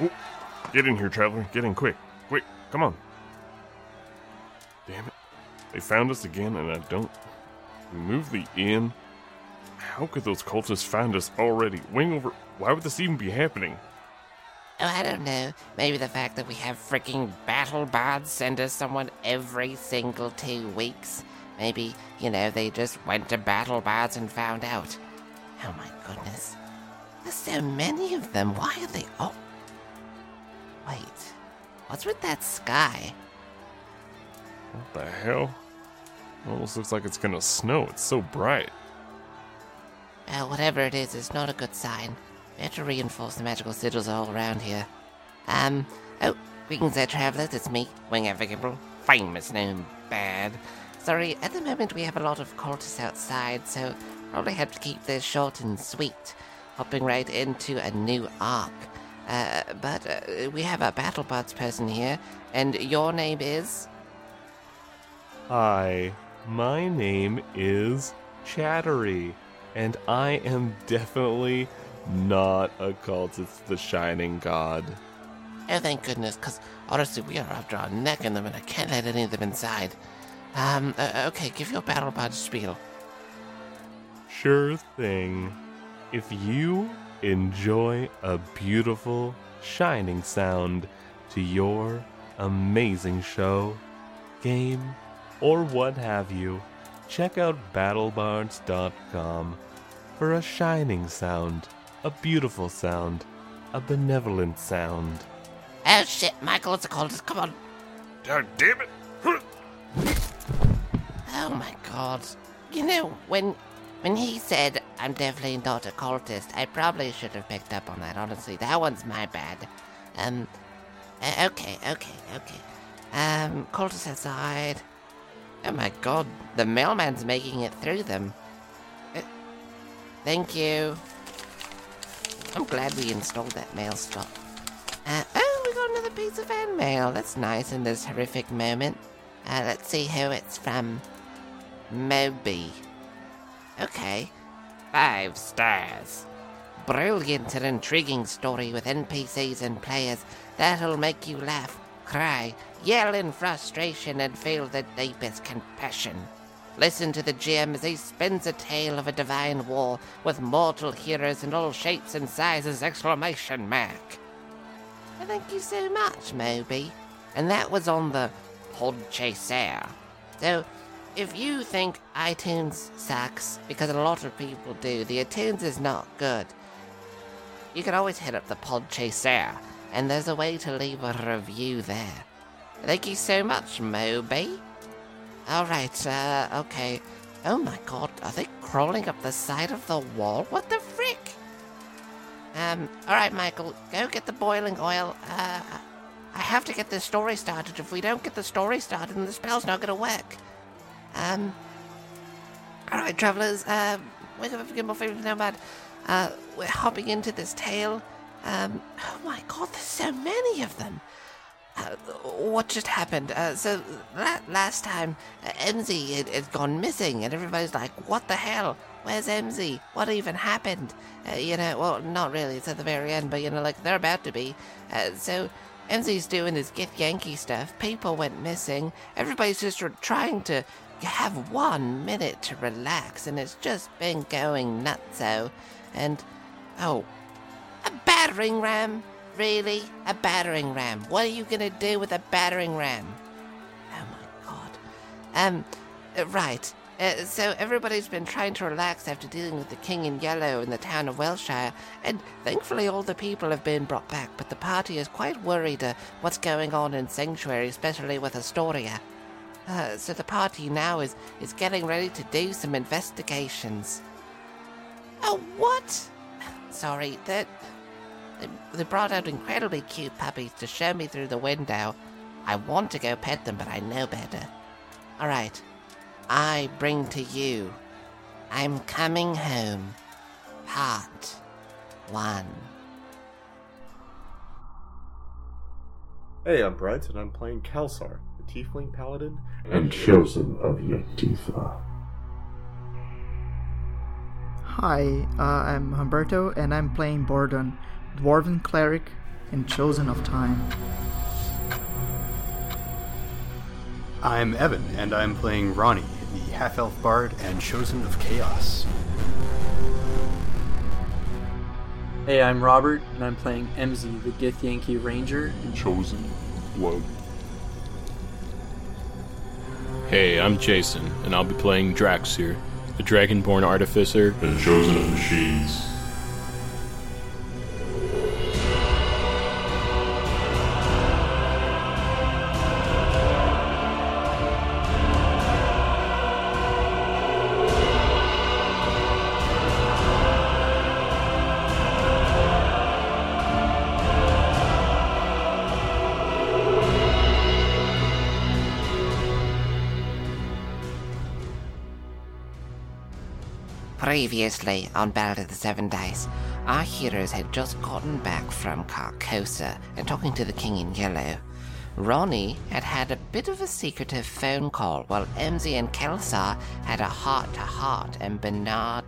Oh, get in here, traveler. Get in quick. Quick, come on. Damn it. They found us again, and I don't. Remove the inn. How could those cultists find us already? Wing over. Why would this even be happening? Oh, I don't know. Maybe the fact that we have freaking battle bards send us someone every single two weeks. Maybe, you know, they just went to battle bards and found out. Oh my goodness. There's so many of them. Why are they all. What's with that sky? What the hell? Almost looks like it's gonna snow. It's so bright. Well, whatever it is, it's not a good sign. We have to reinforce the magical sigils all around here. Um, oh, greetings there, travelers. It's me, Wing Navigable, famous gnome bad. Sorry, at the moment we have a lot of cultists outside, so probably have to keep this short and sweet, hopping right into a new arc. Uh, but uh, we have a battle bards person here, and your name is? Hi, my name is Chattery, and I am definitely not a cultist, the Shining God. Oh, thank goodness, because honestly, we are after our neck in them, and I can't let any of them inside. Um, uh, okay, give your battle bard spiel. Sure thing. If you enjoy a beautiful, shining sound to your amazing show, game, or what have you, check out battlebards.com for a shining sound, a beautiful sound, a benevolent sound. Oh shit, Michael, it's a cultist. Come on. God damn it! Oh my god. You know, when when he said I'm definitely not a cultist, I probably should have picked up on that, honestly. That one's my bad. Um uh, okay, okay, okay. Um cultists outside. Oh my god, the mailman's making it through them. Uh, thank you. I'm glad we installed that mail stop. Uh, oh, we got another piece of fan mail. That's nice in this horrific moment. Uh, let's see who it's from. Moby. Okay. Five stars. Brilliant and intriguing story with NPCs and players that'll make you laugh, cry, yell in frustration, and feel the deepest compassion. Listen to the GM as he spins a tale of a divine war with mortal heroes in all shapes and sizes! Exclamation mark. Thank you so much, Moby. And that was on the Podchaser. So, if you think iTunes sucks, because a lot of people do, the iTunes is not good, you can always hit up the Podchaser, and there's a way to leave a review there. Thank you so much, Moby. Alright, uh, okay. Oh my god, are they crawling up the side of the wall? What the frick? Um, alright, Michael, go get the boiling oil. Uh, I have to get this story started. If we don't get the story started, then the spell's not gonna work. Um, alright, travelers, uh, wake up and get more favorite nomad. Uh, we're hopping into this tale. Um, oh my god, there's so many of them. Uh, what just happened? Uh, so la- last time, uh, MZ had, had gone missing, and everybody's like, "What the hell? Where's MZ? What even happened?" Uh, you know, well, not really. It's at the very end, but you know, like they're about to be. Uh, so MZ's doing his Githyanki stuff. People went missing. Everybody's just trying to have one minute to relax, and it's just been going nutso. And oh, a battering ram. Really? A battering ram. What are you gonna do with a battering ram? Oh my god. Um, right. Uh, so everybody's been trying to relax after dealing with the King in Yellow in the town of Welshire, and thankfully all the people have been brought back, but the party is quite worried uh, what's going on in Sanctuary, especially with Astoria. Uh, so the party now is, is getting ready to do some investigations. Oh, what? Sorry, that they, they brought out incredibly cute puppies to show me through the window. I want to go pet them, but I know better. All right, I bring to you I'm Coming Home, Part 1. Hey, I'm Brent, and I'm playing Kelsar, Tiefling Paladin and chosen of Yetifa. Hi, uh, I'm Humberto, and I'm playing Bordon, Dwarven Cleric, and Chosen of Time. I'm Evan, and I'm playing Ronnie, the half elf bard and chosen of chaos. Hey, I'm Robert, and I'm playing Emzy, the Githyanki Ranger. And chosen Blood. Hey, I'm Jason, and I'll be playing Draxir, the Dragonborn Artificer and Chosen of Machines. Previously on Ballad of the Seven Dice, our heroes had just gotten back from Carcosa and talking to the King in Yellow. Ronnie had had a bit of a secretive phone call while MZ and Kelsar had a heart-to-heart and Bernard...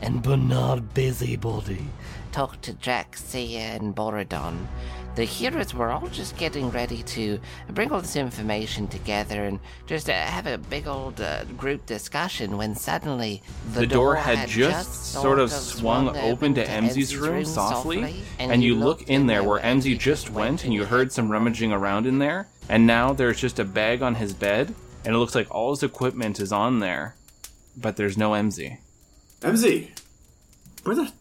And Bernard Busybody talked to Jack Draxia and Borodon. The heroes were all just getting ready to bring all this information together and just uh, have a big old uh, group discussion when suddenly the, the door, had, just, sort of swung open to MZ's room softly, and you look in there where MZ just went, and you heard some rummaging around in there, and now there's just a bag on his bed, and it looks like all his equipment is on there, but there's no MZ. MZ, where the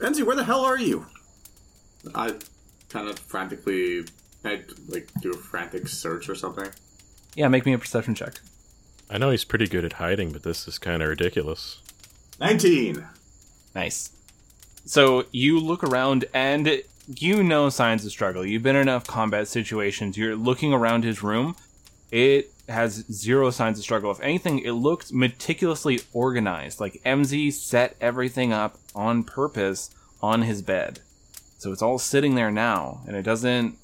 MZ? Where the hell are you? I kind of frantically, I'd like do a frantic search or something. Yeah, make me a perception check. I know he's pretty good at hiding, but this is kind of ridiculous. 19. Nice. So you look around and you know signs of struggle. You've been in enough combat situations. You're looking around his room. It has zero signs of struggle. If anything, it looks meticulously organized. Like MZ set everything up on purpose on his bed. So it's all sitting there now, and it doesn't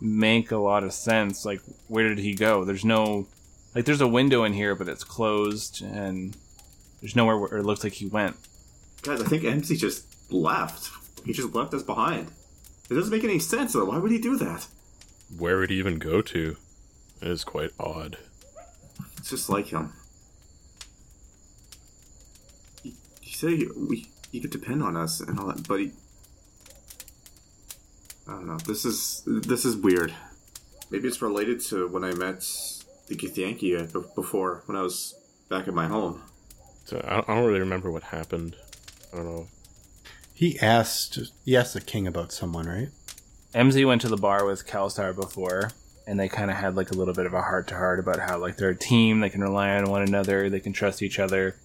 make a lot of sense. Like, where did he go? There's no. Like, there's a window in here, but it's closed, and there's nowhere where it looks like he went. Guys, I think MZ just left. He just left us behind. It doesn't make any sense, though. Why would he do that? Where would he even go to? It is quite odd. It's just like him. He, he said he, we, he could depend on us and all that, but he. I don't know. This is this is weird. Maybe it's related to when I met the Githyanki before when I was back at my home. So I don't really remember what happened. I don't know. He asked he asked the king about someone, right? MZ went to the bar with Kelsar before, and they kind of had like a little bit of a heart to heart about how like they're a team, they can rely on one another, they can trust each other.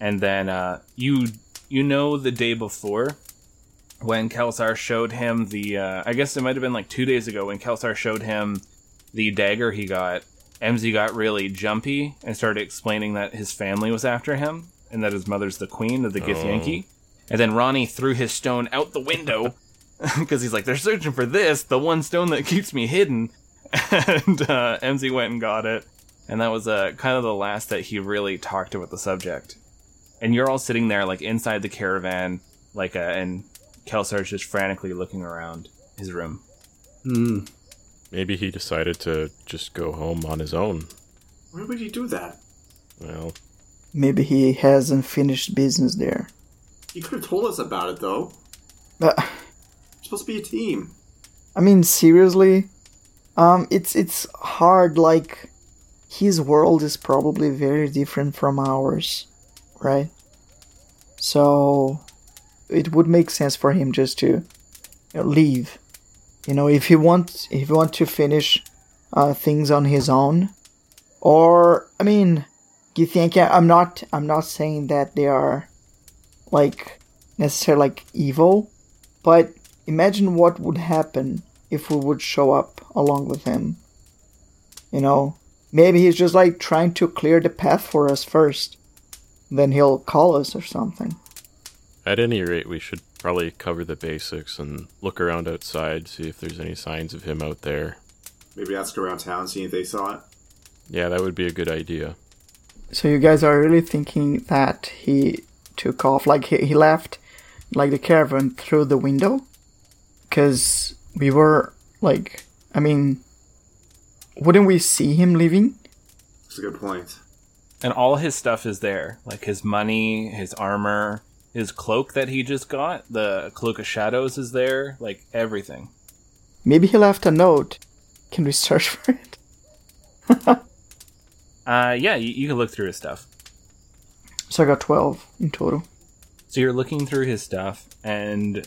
And then uh, you you know the day before when Kelsar showed him the uh, I guess it might have been like two days ago when Kelsar showed him the dagger he got. MZ got really jumpy and started explaining that his family was after him and that his mother's the queen of the Githyanki. Oh. And then Ronnie threw his stone out the window because he's like, they're searching for this, the one stone that keeps me hidden. and uh, MZ went and got it. And that was uh, kind of the last that he really talked about the subject. And you're all sitting there, like inside the caravan, like, uh, and Kelsar's just frantically looking around his room. Hmm. Maybe he decided to just go home on his own. Why would he do that? Well, maybe he hasn't finished business there. He could have told us about it, though. But We're supposed to be a team. I mean, seriously, um, it's it's hard. Like, his world is probably very different from ours, right? So, it would make sense for him just to you know, leave. You know, if he wants, if he want to finish uh, things on his own, or I mean, you think I'm not, I'm not saying that they are like necessarily like evil, but imagine what would happen if we would show up along with him. You know, maybe he's just like trying to clear the path for us first. Then he'll call us or something. At any rate, we should probably cover the basics and look around outside, see if there's any signs of him out there. Maybe ask around town, see if they saw it. Yeah, that would be a good idea. So you guys are really thinking that he took off, like he, he left, like the caravan through the window? Because we were like, I mean, wouldn't we see him leaving? That's a good point. And all his stuff is there, like his money, his armor, his cloak that he just got, the cloak of shadows is there, like everything. Maybe he left a note. Can we search for it? Uh, yeah, you, you can look through his stuff. So I got 12 in total. So you're looking through his stuff, and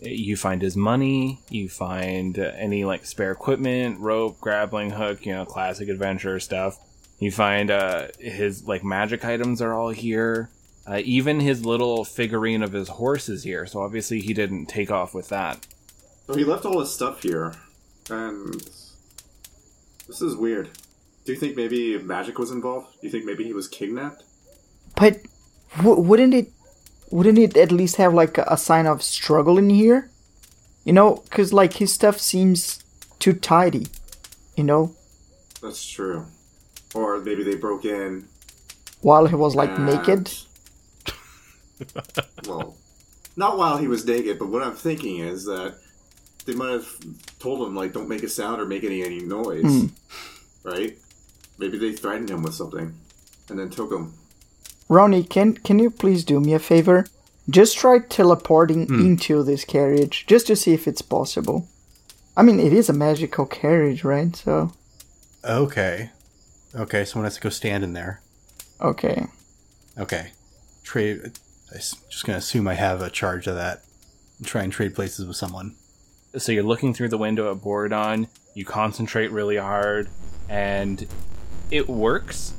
you find his money. You find any like spare equipment, rope, grappling hook, you know, classic adventure stuff. You find uh, his like magic items are all here. Uh, even his little figurine of his horse is here. So obviously he didn't take off with that. So he left all his stuff here, and this is weird. Do you think maybe magic was involved? Do you think maybe he was kidnapped? But w- wouldn't it wouldn't it at least have like a, a sign of struggle in here? You know, cuz like his stuff seems too tidy, you know, That's true. Or maybe they broke in. while he was like and- naked. Well, not while he was naked, but what I'm thinking is that they might have told him like, "Don't make a sound or make any any noise," Hmm. right? Maybe they threatened him with something, and then took him. Ronnie, can can you please do me a favor? Just try teleporting Hmm. into this carriage just to see if it's possible. I mean, it is a magical carriage, right? So, Okay. Okay, someone has to go stand in there. okay. Okay. Trade. I'm just gonna assume I have a charge of that. and Try and trade places with someone. So you're looking through the window at Borodon. You concentrate really hard, and it works.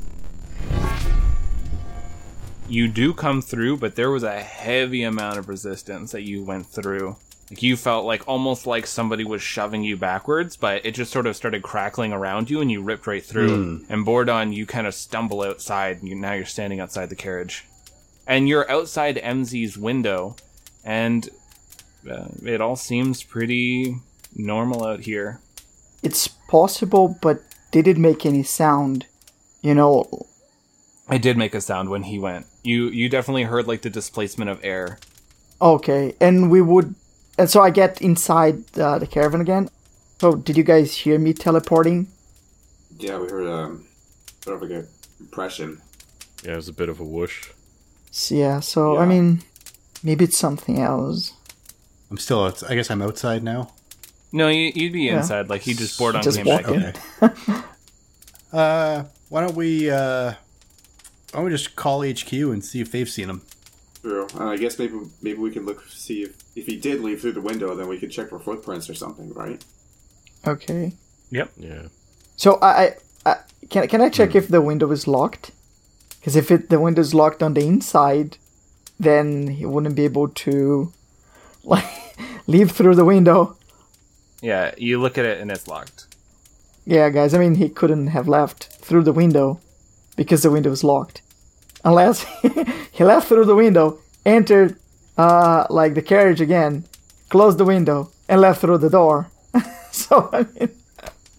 You do come through, but there was a heavy amount of resistance that you went through. Like you felt like almost like somebody was shoving you backwards, but it just sort of started crackling around you, and you ripped right through. Hmm. And Borodon, you kind of stumble outside. And you, now you're standing outside the carriage, and you're outside MZ's window, and uh, it all seems pretty normal out here. It's possible, but did it make any sound? You know, It did make a sound when he went. You you definitely heard like the displacement of air. okay. And we would. And so I get inside uh, the caravan again. So, did you guys hear me teleporting? Yeah, we heard um, sort of like a impression. Yeah, it was a bit of a whoosh. So, yeah, so, I mean, maybe it's something else. I'm still. Outs- I guess I'm outside now. No, you, you'd be Yeah. inside. Like he just bored on Just came walk back in. Okay. uh, why don't we? Uh, why don't we just call HQ and see if they've seen him? True. Uh, I guess maybe maybe we can look see if if he did leave through the window, then we could check for footprints or something, right? Okay. Yep. Yeah. So I, I, I can can I check if the window is locked? Because if it the window is locked on the inside, then he wouldn't be able to like leave through the window. Yeah, you look at it and it's locked. Yeah, guys. I mean, he couldn't have left through the window because the window is locked, unless he left through the window, entered uh like the carriage again, closed the window, and left through the door. so I mean,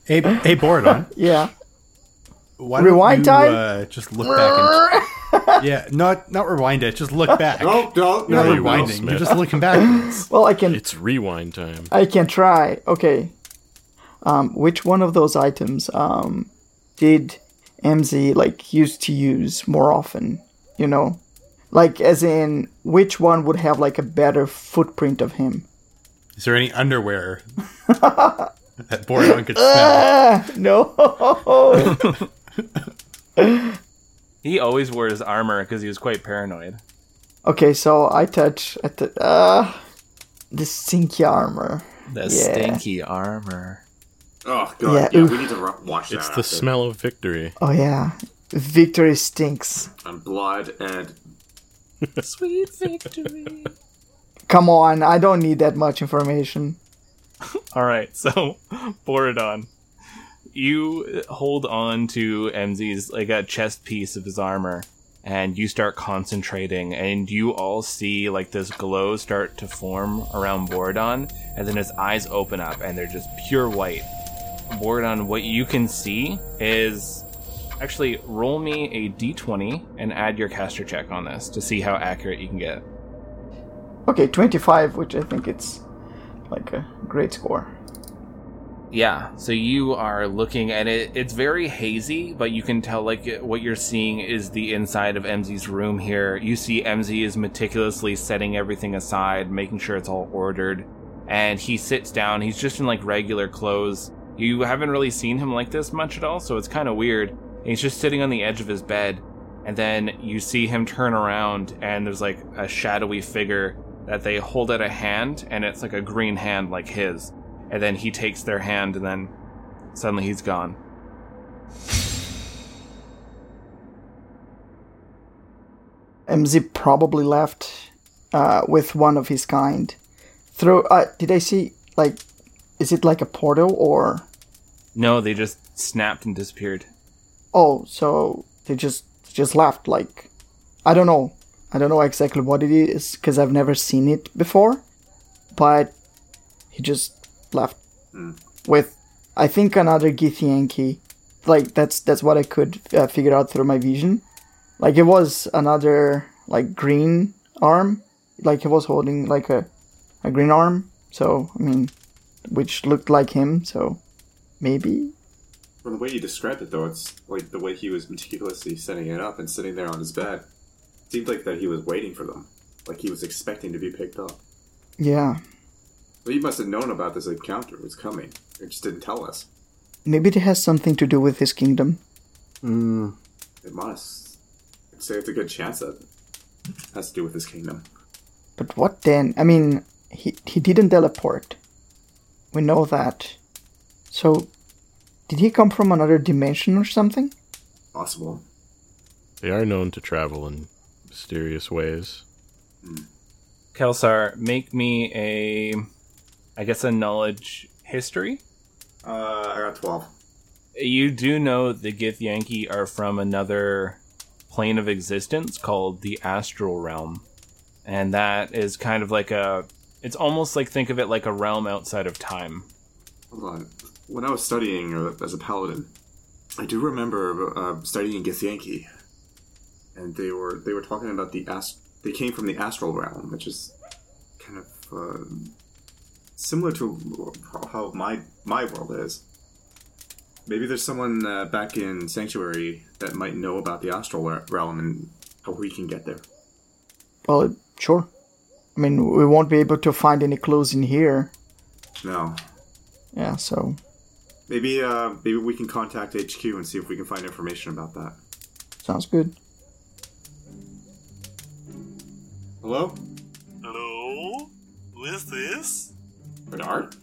Hey, hey, Borodon. yeah. Why Rewind don't you, time? Uh, just look back. And, yeah, not not rewind it. Just look back. No, don't, You're not no, rewinding. no. You're just looking backwards. Well, I can It's rewind time. I can try. Okay. Um, which one of those items um, did MZ like used to use more often? You know, like as in which one would have like a better footprint of him? Is there any underwear that Borodon could smell? Ah, no. He always wore his armor because he was quite paranoid. okay, so I touch at the uh, the stinky armor. The Yeah. stinky armor. Oh god, Yeah, yeah, we need to ru- watch that. It's the after. smell of victory. Oh yeah, victory stinks. and blood and Sweet victory. Come on, I don't need that much information. All right, so Borodon, you hold on to MZ's like a chest piece of his armor, and you start concentrating, and you all see like this glow start to form around Borodon, and then his eyes open up, and they're just pure white. Borodon, what you can see is actually roll me a d20 and add your caster check on this to see how accurate you can get. Okay, twenty-five, which I think it's like a great score. Yeah, so you are looking and it. It's very hazy, but you can tell like what you're seeing is the inside of MZ's room here. You see MZ is meticulously setting everything aside, making sure it's all ordered. And he sits down. He's just in like regular clothes. You haven't really seen him like this much at all, so it's kind of weird. He's just sitting on the edge of his bed, and then you see him turn around, and there's like a shadowy figure that they hold out a hand, and it's like a green hand like his and then he takes their hand and then suddenly he's gone MZ probably left uh, with one of his kind. Through, uh, did I see like, is it like a portal or? no they just snapped and disappeared Oh, so they just just left. Like, I don't know. I don't know exactly what it is because I've never seen it before. But he just left with, I think, another Githyanki. Like that's that's what I could uh, figure out through my vision. Like it was another like green arm. Like he was holding like a a green arm. So I mean, which looked like him. So maybe From the way you described it, though, it's like the way he was meticulously setting it up and sitting there on his bed. seemed like that he was waiting for them, like he was expecting to be picked up. yeah. Well, he must have known about this encounter was coming. It just didn't tell us. Maybe it has something to do with his kingdom. Mm. It must. I'd say it's a good chance that it has to do with his kingdom. But what then? I mean, he he didn't teleport. We know that. So, did he come from another dimension or something? Possible. They are known to travel in mysterious ways. kelsar make me a i guess a knowledge history Uh, I got 12. you do know the githyanki are from another plane of existence called the astral realm and that is kind of like a it's almost like think of it like a realm outside of time Hold on. When I was studying uh, as a paladin, I do remember uh, studying Githyanki, and they were they were talking about the ast- They came from the astral realm, which is kind of uh, similar to how my my world is. Maybe there's someone uh, back in Sanctuary that might know about the astral realm and how we can get there. Well, sure. I mean, we won't be able to find any clues in here. No, Yeah, so maybe uh, maybe we can contact HQ and see if we can find information about that. sounds good. Hello, Hello? Who is this? Bernard.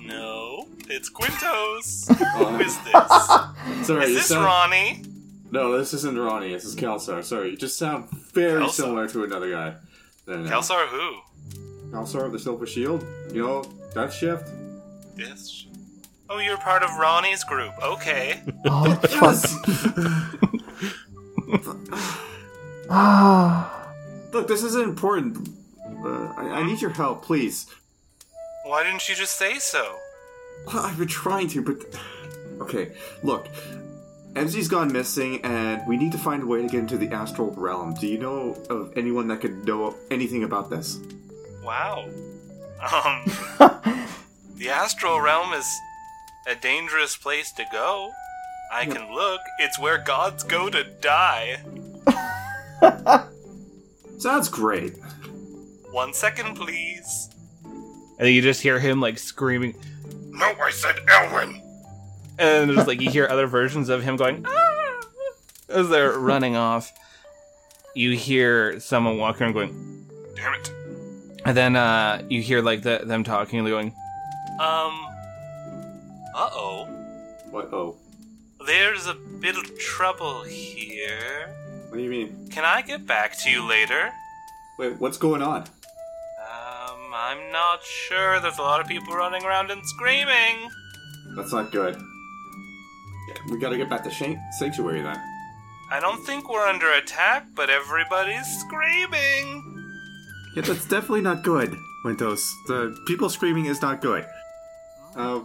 No, it's Quintos. Who is this? Sorry, is you this sound- Ronnie? No, this isn't Ronnie. This is Kelsar. Sorry, you just sound very Kelsar? similar to another guy. No, no, no. Kelsar who? Kelsar of the Silver Shield. You know, Death Shift. This? Oh, you're part of Ronnie's group. Okay. Oh, fuck. ah, Look, this isn't important. Uh, I, I need your help, please. Why didn't you just say so? Well, I've been trying to, but okay. Look, MZ's gone missing, and we need to find a way to get into the astral realm. Do you know of anyone that could know anything about this? Wow. Um, the astral realm is a dangerous place to go. I can look. It's where gods go to die. Sounds great. One second, please. And then you just hear him like screaming No, I said Elwin. and there's like you hear other versions of him going "Ah," as they're running off you hear someone walking around going Damn it. and then uh you hear like the, them talking and they're going Um. Uh oh. What? Oh, There's a bit of trouble here. what do you mean? Can I get back to you later? Wait, what's going on? Um, I'm not sure. There's a lot of people running around and screaming. That's not good. We gotta get back to Shan- Sanctuary then. I don't think we're under attack, but everybody's screaming. Yeah, that's definitely not good, Quintos. The people screaming is not good. Uh,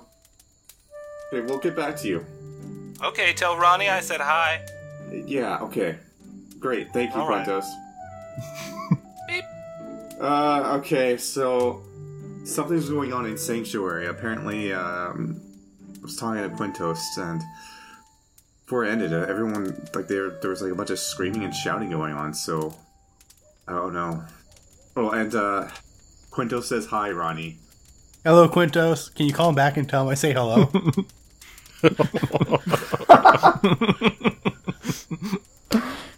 okay, we'll get back to you. Okay, tell Ronnie I said hi. Yeah, okay. Great, thank you, All right. Quintos. Beep. Uh, okay, so something's going on in Sanctuary. Apparently, um, I was talking to Quintos, and before it ended, uh, everyone like there there was like a bunch of screaming and shouting going on. So I don't know. Oh, and uh, Quintos says hi, Ronnie. Hello, Quintos. Can you call him back and tell him I say hello?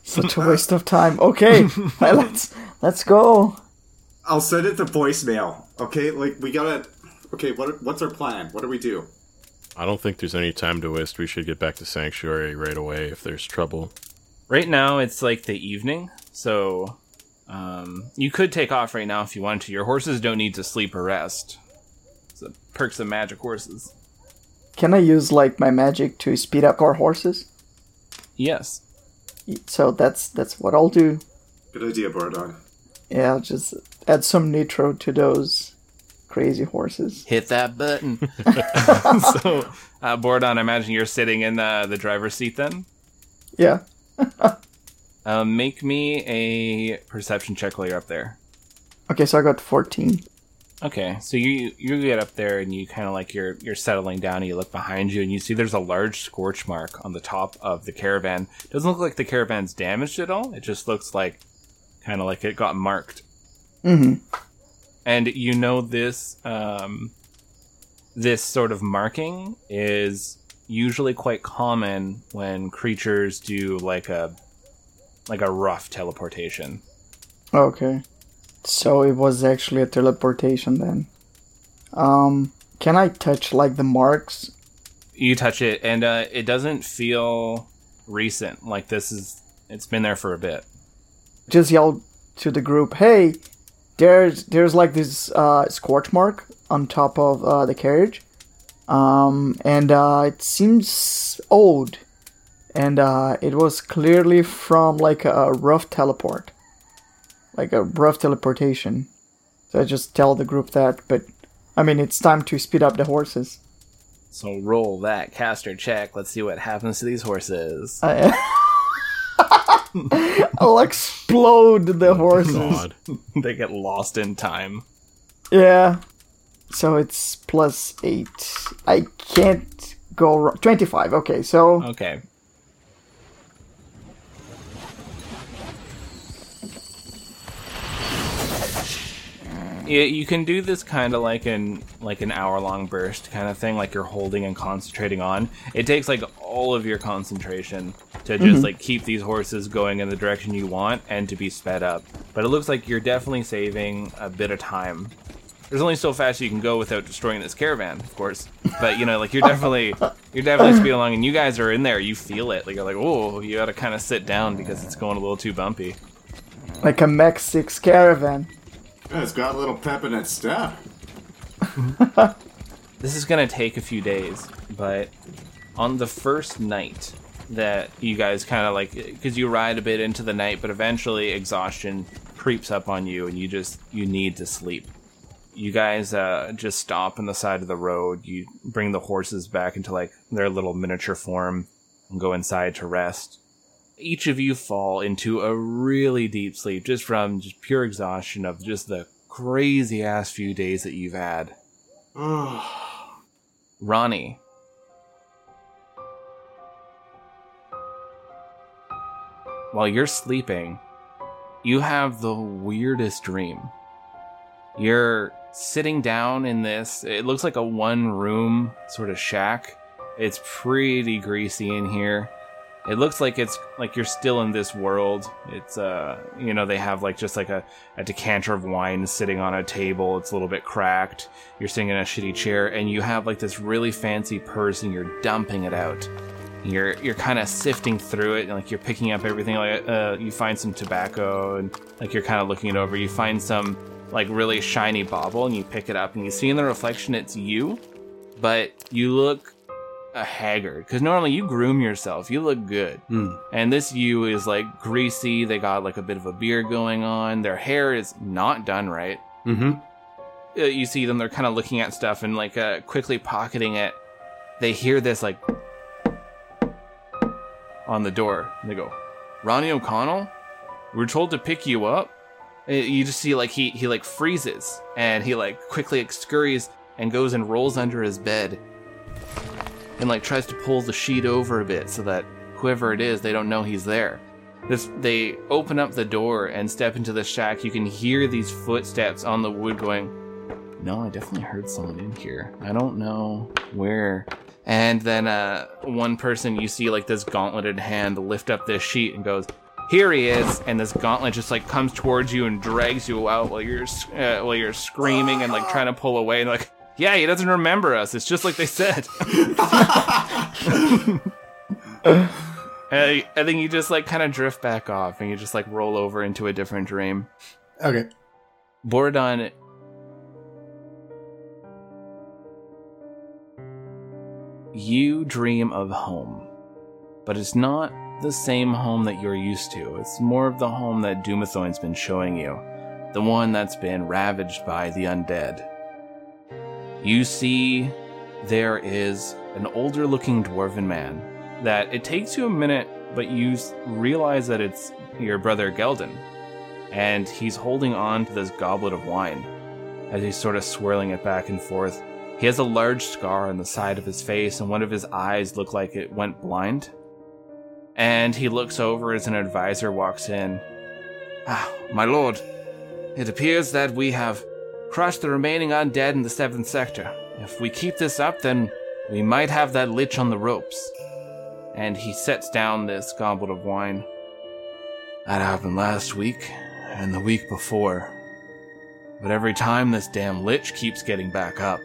Such a waste of time. Okay, let's let's go. I'll send it to voicemail. Okay, like we gotta. Okay, what what's our plan? What do we do? I don't think there's any time to waste. We should get back to Sanctuary right away if there's trouble. Right now, it's like the evening, so um, you could take off right now if you want to. Your horses don't need to sleep or rest. It's the perks of magic horses. Can I use like my magic to speed up our horses? Yes. So that's that's what I'll do. Good idea, Bardon. Yeah, just add some nitro to those crazy horses. Hit that button. so, uh, Bordon, I imagine you're sitting in the, the driver's seat then? Yeah. uh, make me a perception check while you're up there. Okay, so I got 14. Okay, so you you get up there and you kind of like you're you're settling down and you look behind you and you see there's a large scorch mark on the top of the caravan. Doesn't look like the caravan's damaged at all. It just looks like kind of like it got marked. Mm-hmm. And you know this um, this sort of marking is usually quite common when creatures do like a like a rough teleportation. Okay. So it was actually a teleportation then. Um, can I touch like the marks? You touch it, and uh, it doesn't feel recent. Like this is, it's been there for a bit. Just yell to the group, "Hey, there's there's like this uh, scorch mark on top of uh, the carriage, um, and uh, it seems old, and uh, it was clearly from like a rough teleport." like a rough teleportation. So I just tell the group that, but I mean, it's time to speed up the horses. So roll that caster check. Let's see what happens to these horses. I'll explode the oh, horses. they get lost in time. Yeah. So it's plus eight. I can't go wrong. 25. Okay, so. Okay. Yeah, you can do this kind of like in like an hour long burst kind of thing, like you're holding and concentrating on. It takes like all of your concentration to just Mhm. like keep these horses going in the direction you want and to be sped up. But it looks like you're definitely saving a bit of time. There's only so fast you can go without destroying this caravan, of course. But you know, like you're definitely you're definitely speeding along, and you guys are in there. You feel it. Like you're like, oh, you got to kind of sit down because it's going a little too bumpy. Like a Mech 6 caravan. Yeah, it's got a little pep in its step. This is gonna take a few days, but on the first night that you guys kind of like, because you ride a bit into the night, but eventually exhaustion creeps up on you, and you just you need to sleep. You guys uh, just stop on the side of the road. You bring the horses back into like their little miniature form and go inside to rest. Each of you fall into a really deep sleep just from just pure exhaustion of just the crazy ass few days that you've had. Ronnie. While you're sleeping, you have the weirdest dream. You're sitting down in this, it looks like a one room sort of shack. It's pretty greasy in here. It looks like it's like you're still in this world. It's uh you know, they have like just like a, a decanter of wine sitting on a table. It's a little bit cracked. You're sitting in a shitty chair and you have like this really fancy purse and you're dumping it out. You're you're kind of sifting through it and like you're picking up everything like uh you find some tobacco and like you're kind of looking it over. You find some like really shiny bauble and you pick it up and you see in the reflection it's you, but you look a haggard. Because normally you groom yourself you look good. And this you is like greasy they got like a bit of a beard going on. Their hair is not done right. Mm-hmm. uh, you see them they're kind of looking at stuff and like uh, quickly pocketing it. They hear this like on the door and they go ronnie o'connell we're told to pick you up Uh, You just see like he he like freezes and he like quickly like, scurries and goes and rolls under his bed and like tries to pull the sheet over a bit so that whoever it is they don't know he's there. This they open up the door and step into the shack. You can hear these footsteps on the wood going. No, I definitely heard someone in here. I don't know where. And then uh, one person you see like this gauntleted hand lift up this sheet and goes, "Here he is!" And this gauntlet just like comes towards you and drags you out while you're uh, while you're screaming and like trying to pull away. And like, yeah, he doesn't remember us. It's just like they said. I, I think you just like kind of drift back off and you just like roll over into a different dream. Okay. Borodon. You dream of home, but it's not the same home that you're used to. It's more of the home that Dumathoin's been showing you, the one that's been ravaged by the undead. You see, there is an older looking dwarven man that it takes you a minute, but you realize that it's your brother Geldon. And he's holding on to this goblet of wine as he's sort of swirling it back and forth. He has a large scar on the side of his face, and one of his eyes look like it went blind. And he looks over as an advisor walks in. Ah, my lord, it appears that we have crushed the remaining undead in the seventh sector. If we keep this up, then we might have that lich on the ropes. And he sets down this goblet of wine. That happened last week and the week before. But every time this damn lich keeps getting back up.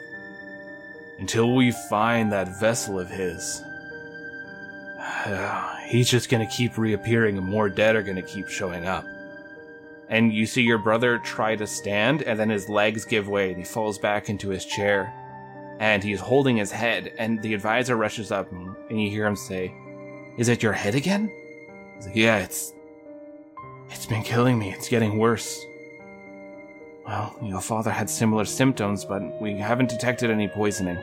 Until we find that vessel of his. He's just gonna keep reappearing and more dead are gonna keep showing up. And you see your brother try to stand, and then his legs give way and he falls back into his chair. And he's holding his head, and the advisor rushes up, and you hear him say, Is it your head again? Like, Yeah, it's. It's been killing me. It's getting worse. Well, your father had similar symptoms, but we haven't detected any poisoning.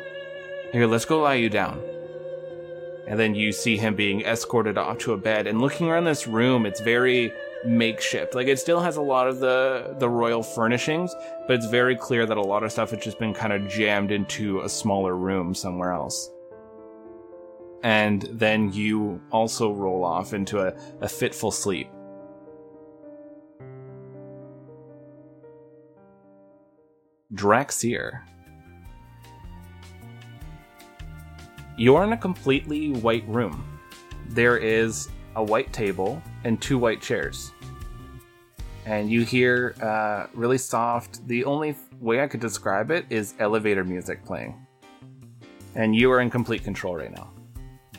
Here, let's go lie you down. And then you see him being escorted off to a bed, and looking around this room, it's very makeshift. Like it still has a lot of the the royal furnishings, but it's very clear that a lot of stuff has just been kind of jammed into a smaller room somewhere else. And then you also roll off into a, a fitful sleep. Draxier. You're in a completely white room. There is a white table and two white chairs. And you hear uh, really soft, the only way I could describe it is elevator music playing. And you are in complete control right now.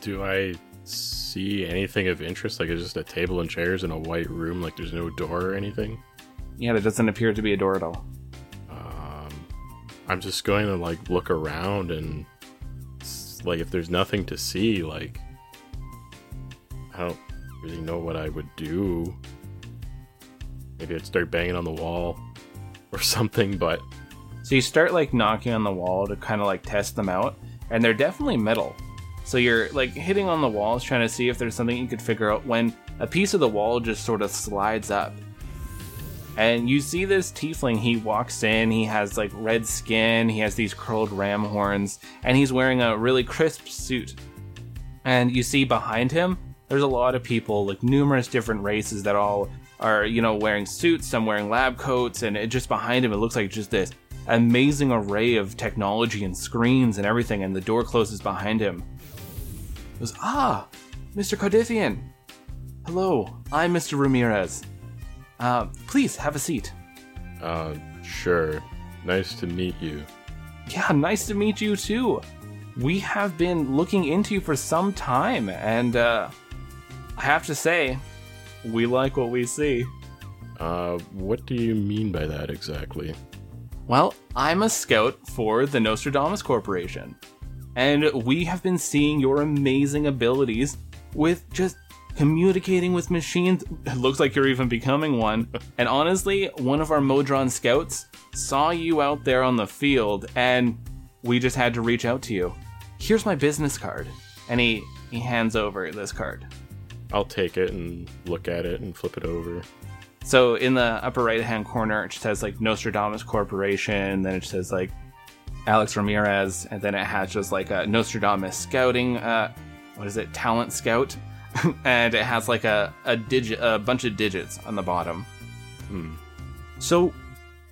Do I see anything of interest? Like it's just a table and chairs in a white room, like there's no door or anything? Yeah, there doesn't appear to be a door at all. I'm just going to like look around and like if there's nothing to see, like I don't really know what I would do. Maybe I'd start banging on the wall or something, but So you start like knocking on the wall to kind of like test them out, and they're definitely metal. So you're like hitting on the walls trying to see if there's something you could figure out when a piece of the wall just sort of slides up. And you see this tiefling, he walks in, he has like red skin, he has these curled ram horns, and he's wearing a really crisp suit. And you see behind him, there's a lot of people, like numerous different races that all are, you know, wearing suits, some wearing lab coats, and it just behind him, it looks like just this amazing array of technology and screens and everything, and the door closes behind him. It goes, Ah, Mr. Cardithian. Hello, I'm Mr. Ramirez. Uh, please have a seat. uh sure. Nice to meet you. Yeah, nice to meet you too. We have been looking into you for some time, and uh, I have to say, we like what we see. Uh what do you mean by that exactly? Well, I'm a scout for the Nostradamus Corporation, and we have been seeing your amazing abilities with just communicating with machines. It looks like you're even becoming one. and honestly, one of our Modron scouts saw you out there on the field, and we just had to reach out to you. Here's my business card. And he, he hands over this card. I'll take it and look at it and flip it over. So in the upper right hand corner, it says like Nostradamus Corporation. Then it says like Alex Ramirez, and then it has just like a Nostradamus Scouting. Uh, what is it? Talent Scout, and it has like a a digit, a bunch of digits on the bottom. Hmm. So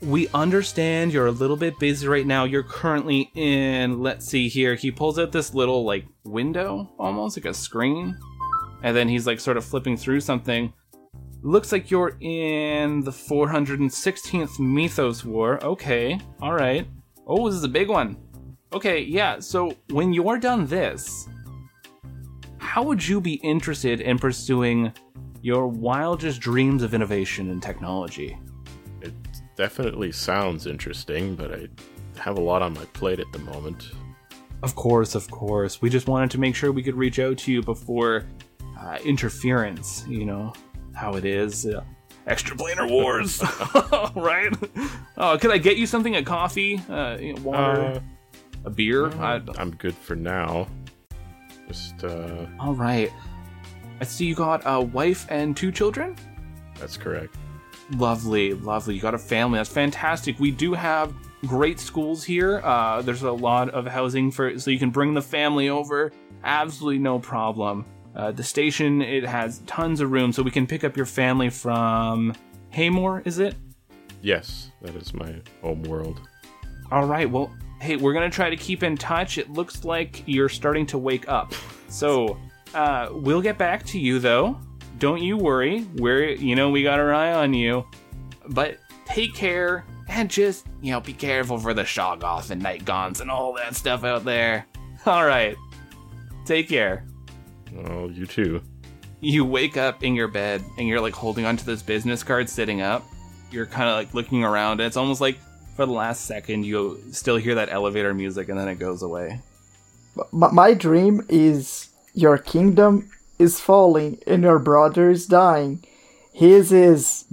we understand you're a little bit busy right now. You're currently in, let's see here. He pulls out this little like window, almost like a screen. And then he's like sort of flipping through something. Looks like you're in the 416th Mythos War. Okay, alright. Oh, this is a big one. Okay, yeah, so when you're done this, how would you be interested in pursuing your wildest dreams of innovation and technology? It definitely sounds interesting, but I have a lot on my plate at the moment. Of course, of course. We just wanted to make sure we could reach out to you before uh, interference, you know, how it is. Uh, extra planar wars, right? Oh, could I get you something? A coffee, uh, you know, water, Uh, a beer? I'm good for now. Just, uh, all right. I see you got a wife and two children. that's correct. Lovely, lovely. You got a family. That's fantastic. We do have great schools here. Uh, there's a lot of housing for, so you can bring the family over. Absolutely no problem. Uh, the station it has tons of room, so we can pick up your family from Haymore. Is it? Yes, that is my home world. All right. Well, hey, we're gonna try to keep in touch. It looks like you're starting to wake up, so uh, we'll get back to you though. Don't you worry. We're, you know, we got our eye on you. But take care and just, you know, be careful for the Shoggoth and Nightgaunts and all that stuff out there. All right. Take care. Oh, you too. You wake up in your bed and you're like holding onto this business card sitting up. You're kind of like looking around. And it's almost like for the last second you still hear that elevator music and then it goes away. M- my dream is your kingdom is falling and your brother is dying. His is.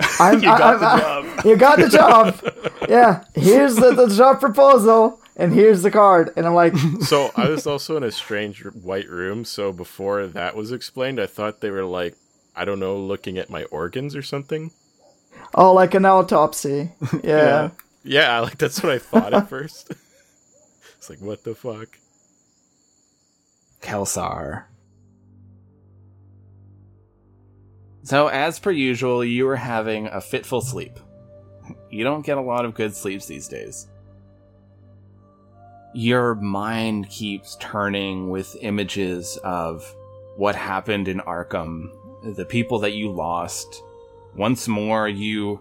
I'm, You got the I'm- job. you got the job. yeah. Here's the, the job proposal, and here's the card. And I'm like, So I was also in a strange white room. So before that was explained, I thought they were like, I don't know, looking at my organs or something. oh, like an autopsy. Yeah. Yeah, like that's what I thought at first. it's like, what the fuck? Kelsar. So, as per usual, you are having a fitful sleep. You don't get a lot of good sleeps these days. Your mind keeps turning with images of what happened in Arkham, the people that you lost. Once more, you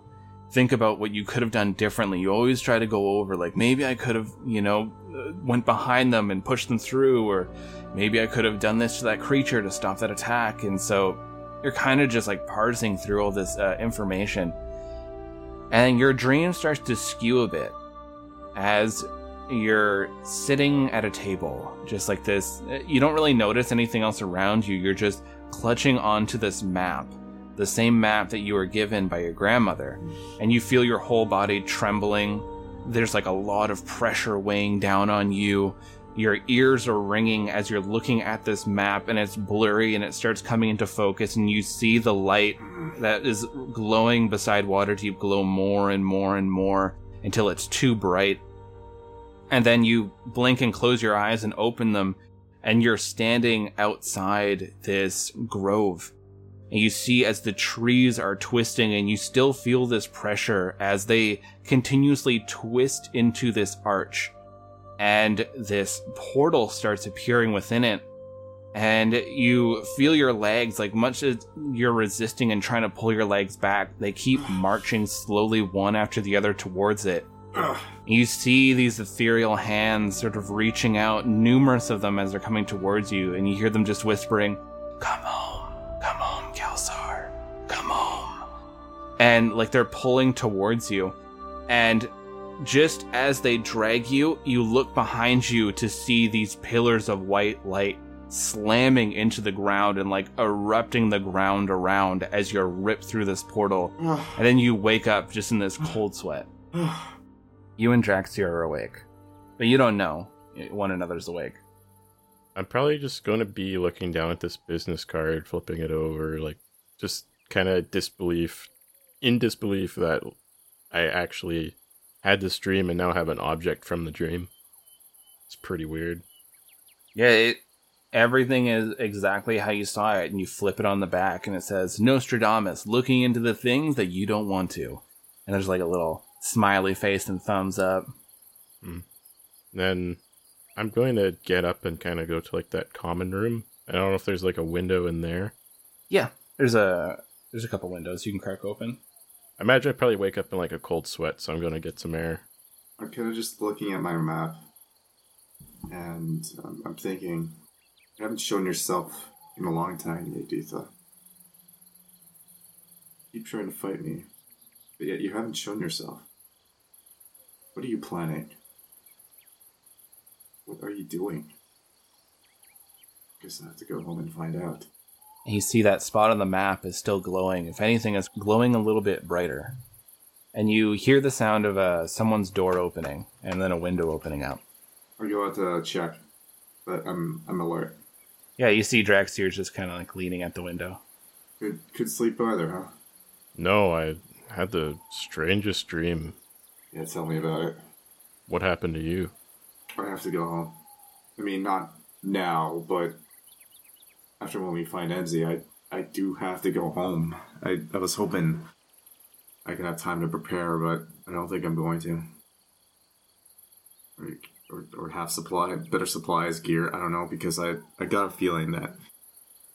think about what you could have done differently. You always try to go over, like, maybe I could have, you know, uh, went behind them and pushed them through, or maybe I could have done this to that creature to stop that attack. And so you're kind of just like parsing through all this uh, information. And your dream starts to skew a bit as you're sitting at a table, just like this. You don't really notice anything else around you. You're just clutching onto this map, the same map that you were given by your grandmother. And you feel your whole body trembling. There's like a lot of pressure weighing down on you. Your ears are ringing as you're looking at this map, and it's blurry and it starts coming into focus, and you see the light that is glowing beside Waterdeep glow more and more and more until it's too bright. And then you blink and close your eyes and open them, and you're standing outside this grove. And you see as the trees are twisting, and you still feel this pressure as they continuously twist into this arch. And this portal starts appearing within it. And you feel your legs like much as you're resisting and trying to pull your legs back they keep marching slowly one after the other towards it. You see these ethereal hands sort of reaching out numerous of them as they're coming towards you and you hear them just whispering come home and like they're pulling towards you and just as they drag you, you look behind you to see these pillars of white light slamming into the ground and like erupting the ground around as you're ripped through this portal. and then you wake up just in this cold sweat. You and Draxia are awake, but you don't know one another's awake. I'm probably just going to be looking down at this business card, flipping it over, like just kind of disbelief in disbelief that I actually had this dream and now have an object from the dream. It's pretty weird. Yeah, it, everything is exactly how you saw it, and you flip it on the back, and it says Nostradamus looking into the things that you don't want to. And there's like a little smiley face and thumbs up. Hmm. Then I'm going to get up and kind of go to like that common room. I don't know if there's like a window in there. Yeah, there's a there's a couple windows you can crack open. Imagine I probably wake up in like a cold sweat, so I'm going to get some air. I'm kind of just looking at my map, and um, I'm thinking, you haven't shown yourself in a long time, Yaditha. Keep trying to fight me, but yet you haven't shown yourself. What are you planning? What are you doing? Guess I have to go home and find out. And you see that spot on the map is still glowing. If anything, it's glowing a little bit brighter. And you hear the sound of uh, someone's door opening and then a window opening up. I'll go out to check, but I'm I'm alert. Yeah, you see Draxir just kind of like leaning at the window. Could could sleep either, huh? No, I had the strangest dream. Yeah, tell me about it. What happened to you? I have to go home. I mean, not now, but after when we find MZ, I I do have to go home. I I was hoping I could have time to prepare, but I don't think I'm going to. Or, or, or have supply, better supplies, gear. I don't know because I I got a feeling that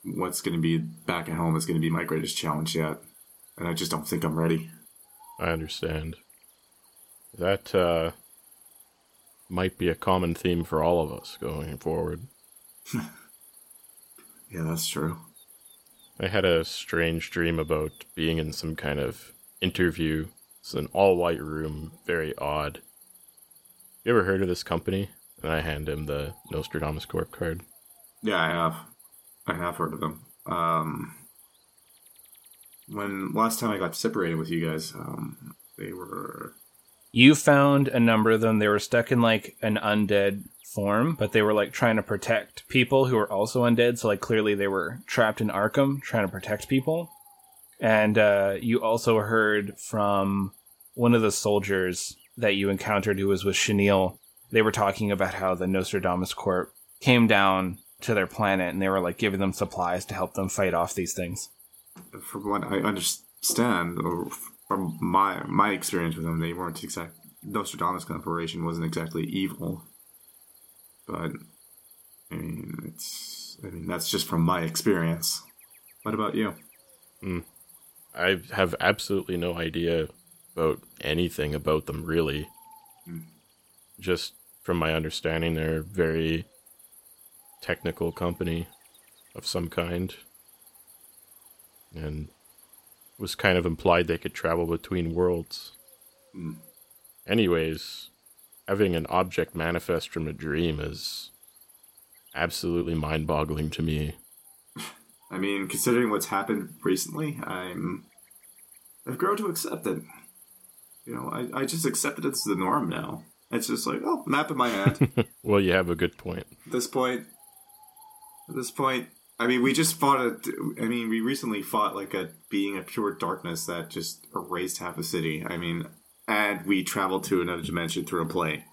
what's going to be back at home is going to be my greatest challenge yet, and I just don't think I'm ready. I understand. That uh, might be a common theme for all of us going forward. Yeah, that's true. I had a strange dream about being in some kind of interview. It's an all white room, very odd. You ever heard of this company? And I hand him the Nostradamus Corp card. Yeah, I have. I have heard of them. Um, when last time I got separated with you guys, um, they were You found a number of them. They were stuck in like an undead form, but they were like trying to protect people who were also undead. So like clearly they were trapped in Arkham trying to protect people. And uh, you also heard from one of the soldiers that you encountered who was with Chenille. They were talking about how the Nostradamus Corp came down to their planet and they were like giving them supplies to help them fight off these things. from what I understand, or from my my experience with them, they weren't exact. Nostradamus Corporation wasn't exactly evil, but I mean, it's. I mean, that's just from my experience. What about you? Hmm. I have absolutely no idea about anything about them, really. Hmm. Just from my understanding, they're a very technical company of some kind. And was kind of implied they could travel between worlds. Hmm. Anyways, having an object manifest from a dream is absolutely mind boggling to me. I mean, considering what's happened recently, I'm. I've grown to accept it. You know, I, I just accept that it's the norm now. It's just like, oh, map in my hand. well, you have a good point. At this point, at this point, I mean, we just fought a. I mean, we recently fought like a being of pure darkness that just erased half a city. I mean, and we traveled to another dimension through a plane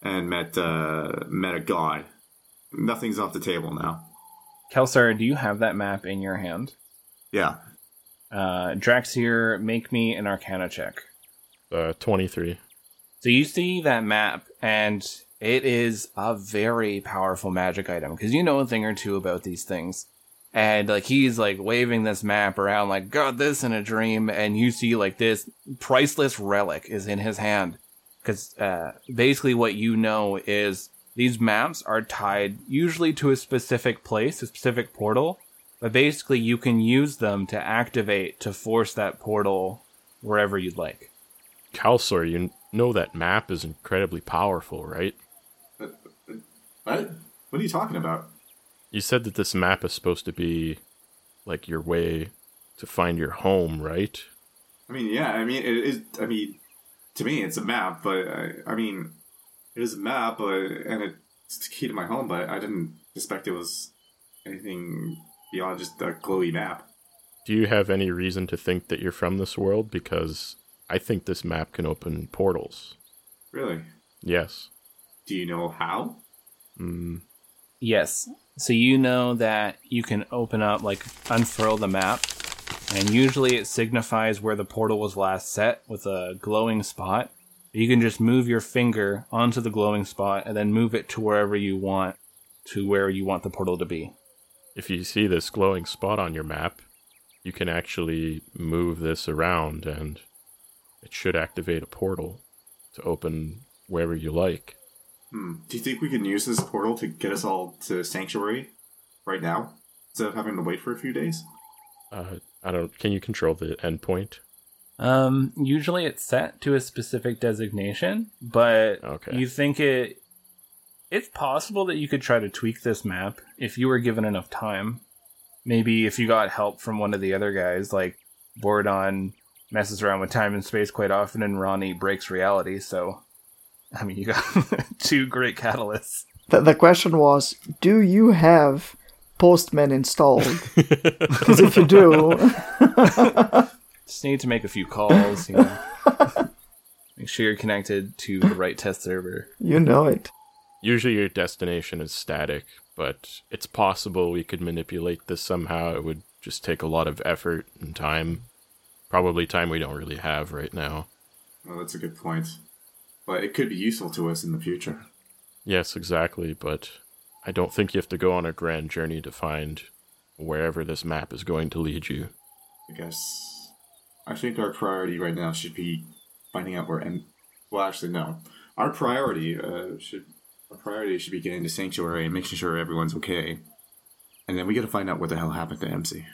and met uh, met a god. Nothing's off the table now. Kelsar, do you have that map in your hand? Yeah. Uh, Draxier, make me an Arcana check. Uh, 23. So you see that map, and it is a very powerful magic item because you know a thing or two about these things. And like he's like waving this map around, like got this in a dream, and you see like this priceless relic is in his hand. Because uh, basically, what you know is these maps are tied usually to a specific place, a specific portal, but basically you can use them to activate to force that portal wherever you'd like. Kelsar, you know that map is incredibly powerful, right? What? What are you talking about? You said that this map is supposed to be like your way to find your home, right? I mean, yeah. I mean, it is. I mean, to me, it's a map, but I, I mean, it is a map, but and it's the key to my home. But I didn't suspect it was anything beyond just a glowy map. Do you have any reason to think that you're from this world? Because I think this map can open portals. Really? Yes. Do you know how? Mm, Yes. So you know that you can open up, like, unfurl the map, and usually it signifies where the portal was last set with a glowing spot. You can just move your finger onto the glowing spot and then move it to wherever you want, to where you want the portal to be. if you see this glowing spot on your map, you can actually move this around and it should activate a portal to open wherever you like. Hmm. Do you think we can use this portal to get us all to Sanctuary right now? Instead of having to wait for a few days? Uh, I don't. Can you control the endpoint? Um, usually it's set to a specific designation, but Okay. you think it it's possible that you could try to tweak this map if you were given enough time. Maybe if you got help from one of the other guys, like Bordon messes around with time and space quite often, and Ronnie breaks reality. So, I mean, you got two great catalysts. The, the question was, do you have Postman installed? Because if you do, Just need to make a few calls. You know, make sure you're connected to the right test server. you know it. Usually your destination is static, but it's possible we could manipulate this somehow. It would just take a lot of effort and time. Probably time we don't really have right now. Well, that's a good point. But it could be useful to us in the future. Yes, exactly, but I don't think you have to go on a grand journey to find wherever this map is going to lead you. I guess. I think our priority right now should be finding out where M. Well, actually, no. Our priority uh, should our priority should be getting to Sanctuary and making sure everyone's okay. And then we got to find out what the hell happened to MZ.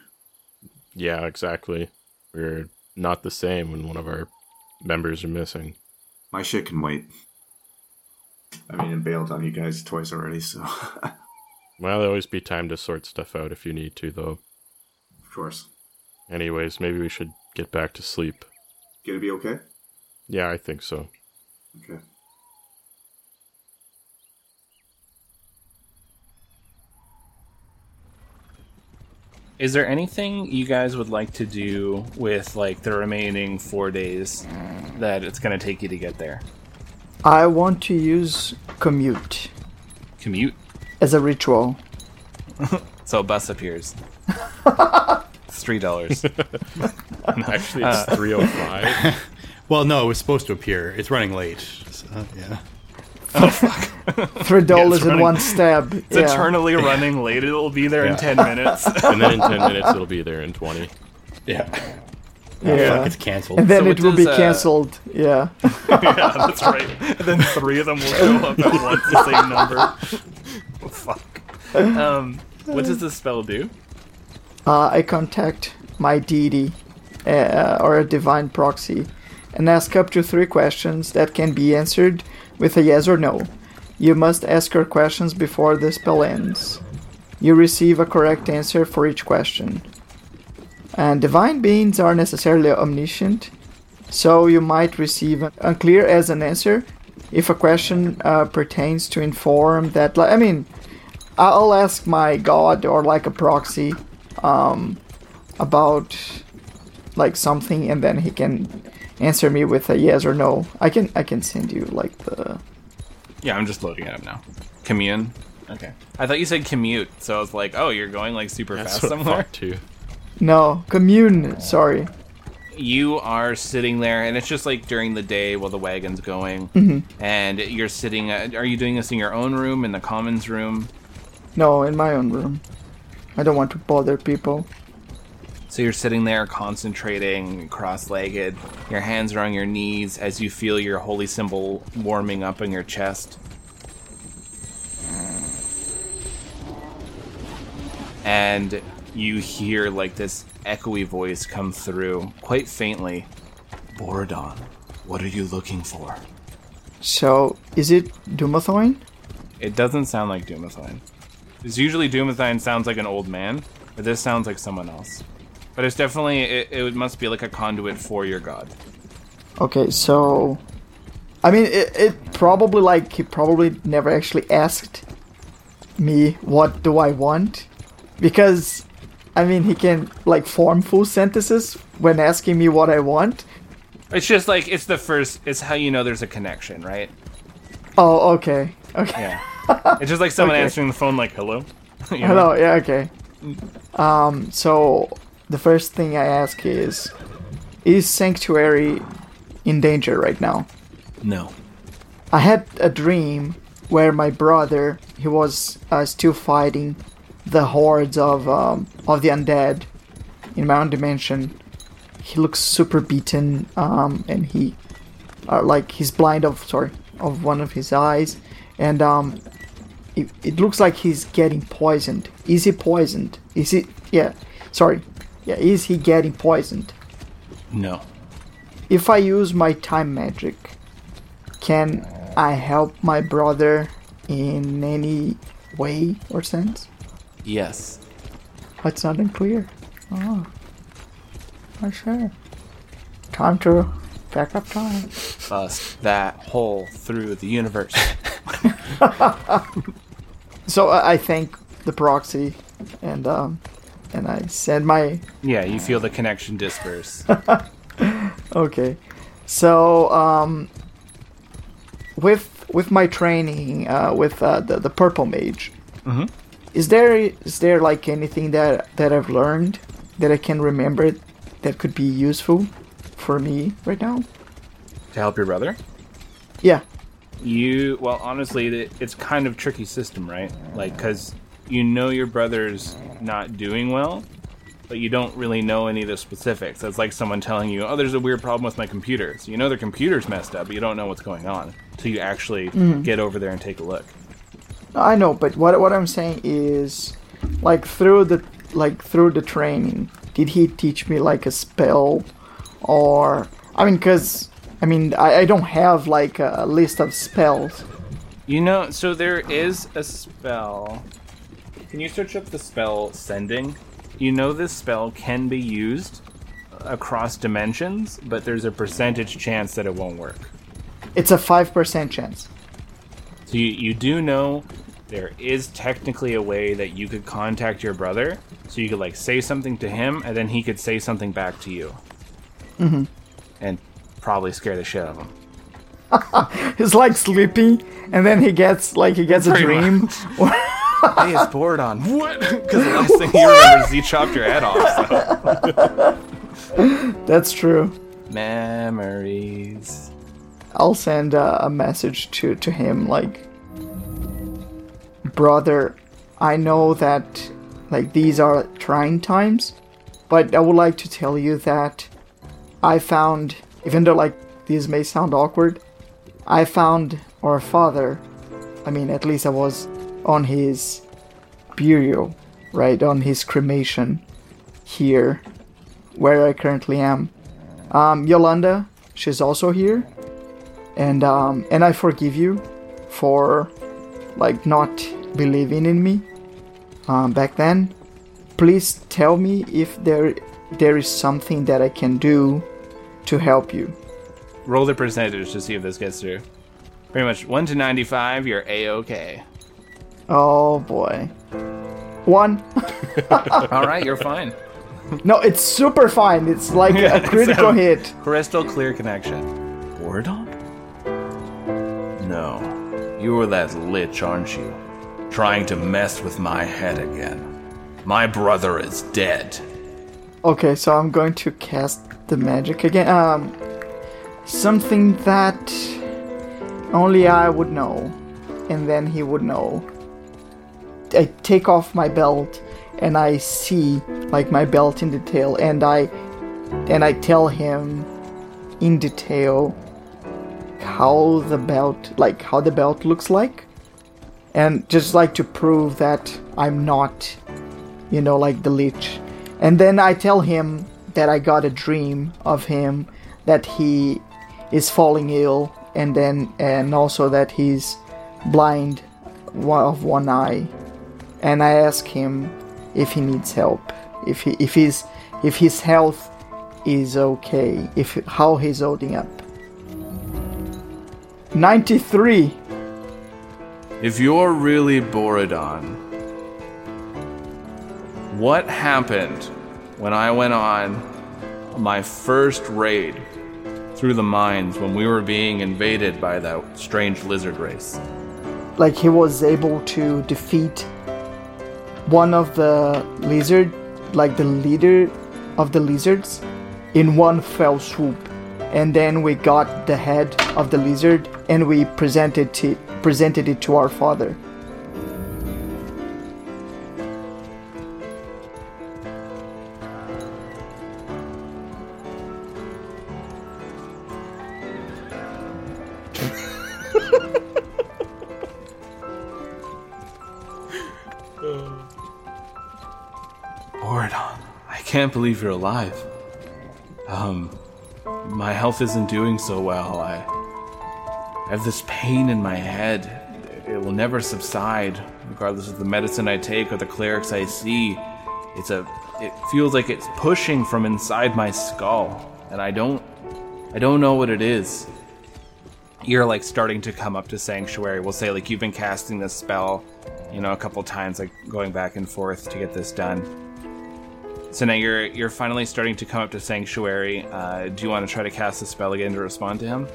Yeah, exactly. We're not the same when one of our members are missing. My shit can wait. I mean, I bailed on you guys twice already, so Well, there'll always be time to sort stuff out if you need to, though. Of course. Anyways, maybe we should get back to sleep. Gonna be okay? Yeah, I think so. Okay. Is there anything you guys would like to do with like the remaining four days that it's going to take you to get there? I want to use commute Commute, as a ritual. so a bus appears. it's three dollars. Actually, it's uh, 305. Well, no, it was supposed to appear. It's running late. So, yeah. Three dollars in one stab. It's yeah. eternally running late. It'll be there Yeah. in ten minutes. and then in 10 minutes, it'll be there in 20. Yeah. Yeah. Fuck, it's canceled. And then So it what will be does, uh, cancelled. Yeah. yeah, that's right. And then three of them will show up at once, the same number. Oh, fuck. Um, what does this spell do? Uh, I contact my deity uh, or a divine proxy and ask up to three questions that can be answered with a yes or no. You must ask your questions before the spell ends. You receive a correct answer for each question. And divine beings are necessarily omniscient, so you might receive unclear as an answer if a question uh, pertains to inform that. Like, I mean, I'll ask my god or like a proxy um, about like something, and then he can answer me with a yes or no. I can I can send you like the Yeah, I'm just loading it up now. Commune. Okay. I thought you said commute, so I was like, oh, you're going like super That's fast what I somewhere. thought, too. no commune. Sorry. You are sitting there, and it's just like during the day while the wagon's going, Mhm. and you're sitting. uh are you doing this in your own room, in the commons room? No, in my own room. I don't want to bother people. So you're sitting there concentrating, cross legged. Your hands are on your knees as you feel your holy symbol warming up in your chest. And you hear like this echoey voice come through, quite faintly. Borodon, what are you looking for? So is it Dumathoin? It doesn't sound like Dumathoin. Because usually Dumathoin sounds like an old man, but this sounds like someone else. But it's definitely, it, it must be like a conduit for your god. Okay, so I mean it, it probably like he probably never actually asked me what do I want because I mean, he can like form full sentences when asking me what I want. It's just like it's the first. It's how you know there's a connection, right? Oh, okay, okay. Yeah. it's just like someone Okay. answering the phone, like "Hello." You know? Hello. Yeah. Okay. Um. So the first thing I ask is, is Sanctuary in danger right now? No. I had a dream where my brother he was uh, still fighting the hordes of um, of the undead in my own dimension. He looks super beaten, um, and he uh, like he's blind of sorry of one of his eyes, and um, it, it looks like he's getting poisoned. Is he poisoned? Is he? Yeah, sorry. Yeah, is he getting poisoned? No. If I use my time magic, can I help my brother in any way or sense? Yes. That's not unclear. Oh. Oh, sure. Time to back up time. Bust that hole through the universe. So I I thank the proxy, and um, and I send my yeah, you feel the connection disperse. okay. So um, with with my training uh, with uh, the the purple mage, Mhm. is there is there like anything that that I've learned that I can remember that could be useful for me right now? to help your brother. Yeah. You well, honestly, it's kind of tricky system, right? Like, because you know your brother's not doing well, but you don't really know any of the specifics. It's like someone telling you, "Oh, there's a weird problem with my computer." So you know their computer's messed up, but you don't know what's going on until you actually Mhm. get over there and take a look. I know, but what what I'm saying is, like through the like through the training, did he teach me like a spell, or I mean, cause I mean I, I don't have like a list of spells. You know, so there is a spell. Can you search up the spell sending? You know this spell can be used across dimensions, but there's a percentage chance that it won't work. It's a five percent chance. So you, you do know there is technically a way that you could contact your brother. So you could like say something to him and then he could say something back to you. hmm And probably scare the shit out of him. He's like sleeping, and then he gets like he gets a Pretty dream. hey, it's bored on. What? Because the last thing you remember is he chopped your head off. So. That's true. Memories. I'll send uh, a message to to him like, brother, I know that like these are trying times, but I would like to tell you that I found, even though like these may sound awkward, I found our father. I mean, at least I was on his burial, right on his cremation here, where I currently am. Um, Yolanda, she's also here, and um, and I forgive you for like not believing in me um, back then. Please tell me if there there is something that I can do to help you. Roll the percentage to see if this gets through. Pretty much 1 to 95, you're A OK. Oh boy, one. All right, you're fine. No, it's super fine. It's like a critical So, hit. Crystal clear connection. Wardon? No. You're that lich, aren't you? Trying to mess with my head again. My brother is dead. Okay, so I'm going to cast the magic again. Um, something that only I would know, and then he would know. I take off my belt, and I see like my belt in detail, and I and I tell him in detail how the belt, like how the belt looks like, and just like to prove that I'm not, you know, like the leech And then I tell him that I got a dream of him that he is falling ill, and then and also that he's blind of one eye. And I ask him if he needs help, if he if his if his health is okay, if how he's holding up. Ninety three. If you're really Borodon, what happened when I went on my first raid through the mines when we were being invaded by that strange lizard race. Like he was able to defeat one of the lizard, like the leader of the lizards, in one fell swoop. And then we got the head of the lizard and we presented to, presented it to our father. Borodon, I can't believe you're alive. Um, my health isn't doing so well. I I have this pain in my head. It will never subside, regardless of the medicine I take or the clerics I see. It's a. It feels like it's pushing from inside my skull, and I don't. I don't know what it is. You're like starting to come up to sanctuary. We'll say like you've been casting this spell, you know, a couple times, like going back and forth to get this done. So now you're you're finally starting to come up to sanctuary. Uh, do you want to try to cast the spell again to respond to him?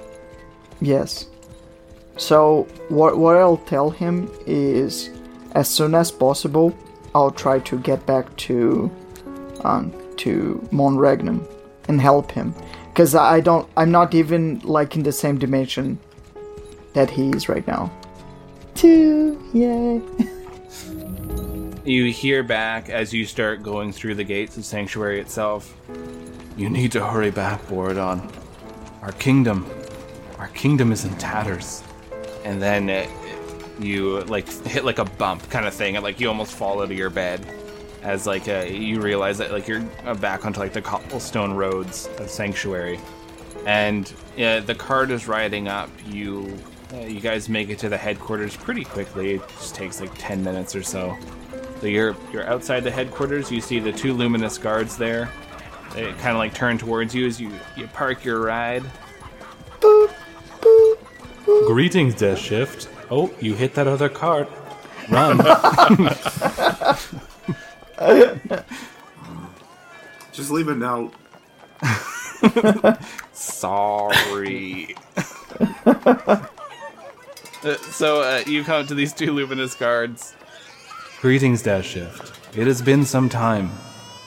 Yes. So what what I'll tell him is, as soon as possible, I'll try to get back to, um, to Monregnum, and help him, because I don't I'm not even like in the same dimension that he is right now. Two, yay! You hear back as you start going through the gates of sanctuary itself. You need to hurry back, Borodon. Our kingdom, our kingdom is in tatters. And then uh, you like hit like a bump kind of thing, and like you almost fall out of your bed as like uh, you realize that like you're uh, back onto like the cobblestone roads of sanctuary, and uh, the cart is riding up. You uh, you guys make it to the headquarters pretty quickly. It just takes like ten minutes or so. So you're you're outside the headquarters. You see the two luminous guards there. They kind of like turn towards you as you you park your ride. Greetings, Death Shift. Oh, you hit that other cart. Run. Just leave a note. Sorry. Uh, so uh, you come to these two luminous guards. Greetings, Dash Shift. It has been some time.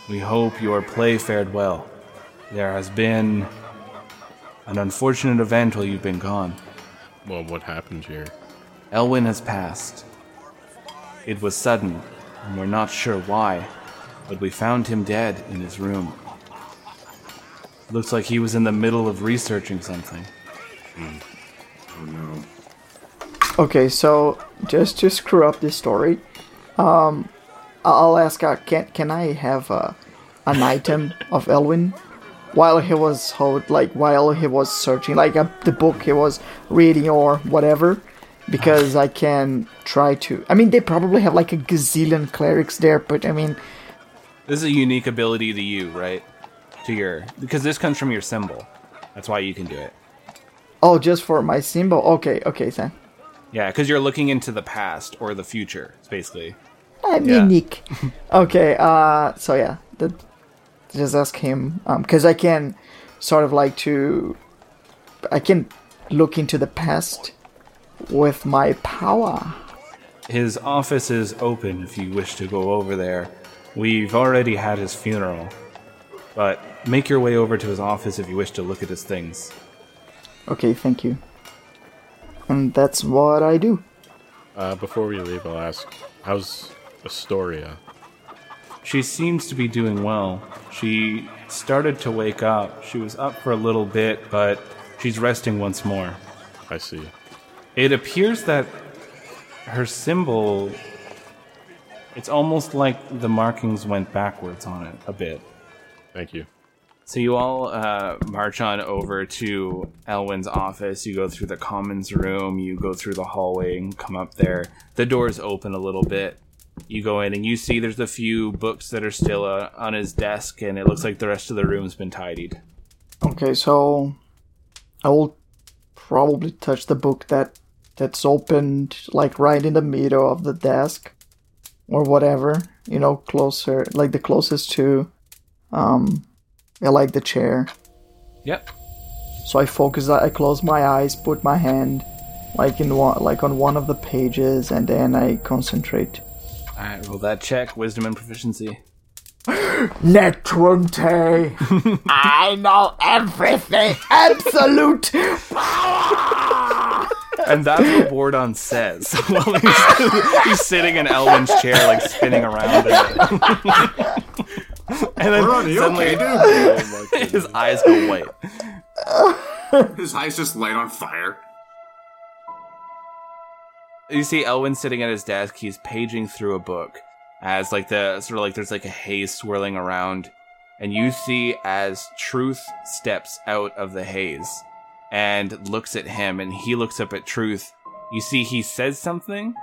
We hope your play fared well. There has been an unfortunate event while you've been gone. Well, what happened here? Elwyn has passed. It was sudden, and we're not sure why, but we found him dead in his room. Looks like he was in the middle of researching something. Hmm. Oh no. Okay, so just to screw up this story, um, I'll ask, uh, can can I have uh, an item of Elwyn while he was hold, like while he was searching, like uh, the book he was reading or whatever, because I can try to. I mean, they probably have like a gazillion clerics there, but I mean, This is a unique ability to you, right? To your because this comes from your symbol. That's why you can do it. oh, just for my symbol. Okay, okay, then Yeah, because you're looking into the past or the future, basically. I'm Yeah. unique. okay, uh, so yeah, that, just ask him, um, because I can sort of like to, I can look into the past with my power. His office is open if you wish to go over there. We've already had his funeral. But make your way over to his office if you wish to look at his things. Okay, thank you. And that's what I do. Uh, before we leave, I'll ask, how's Astoria? She seems to be doing well. She started to wake up. She was up for a little bit, but she's resting once more. I see. It appears that her symbol. It's almost like the markings went backwards on it a bit. Thank you. So you all uh, march on over to Elwyn's office. You go through the commons room. You go through the hallway and come up there. The doors open a little bit. You go in and you see there's a few books that are still uh, on his desk, and it looks like the rest of the room's been tidied. Okay, so I will probably touch the book that that's opened like right in the middle of the desk or whatever. you know, closer, like the closest to, um, yeah, like the chair. Yep. So I focus. I close my eyes, put my hand, like in one, like on one of the pages, and then I concentrate. All right, roll that check. Wisdom and proficiency. Net 20. I know everything. Absolute power. And that's what Bordon says while he's, he's sitting in Elwin's chair, like spinning around. in it. and then Bordon, you suddenly okay, dude? Oh his eyes go white. His eyes just light on fire. You see Elwin sitting at his desk. He's paging through a book as like the sort of like there's like a haze swirling around, and you see as Truth steps out of the haze and looks at him, and he looks up at Truth. You see he says something,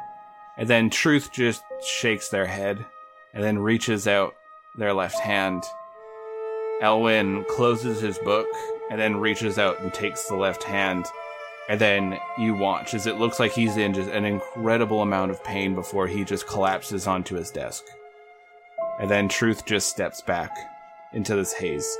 and then Truth just shakes their head, and then reaches out their left hand. Elwin closes his book and then reaches out and takes the left hand. And then you watch as it looks like he's in just an incredible amount of pain before he just collapses onto his desk. And then Truth just steps back into this haze.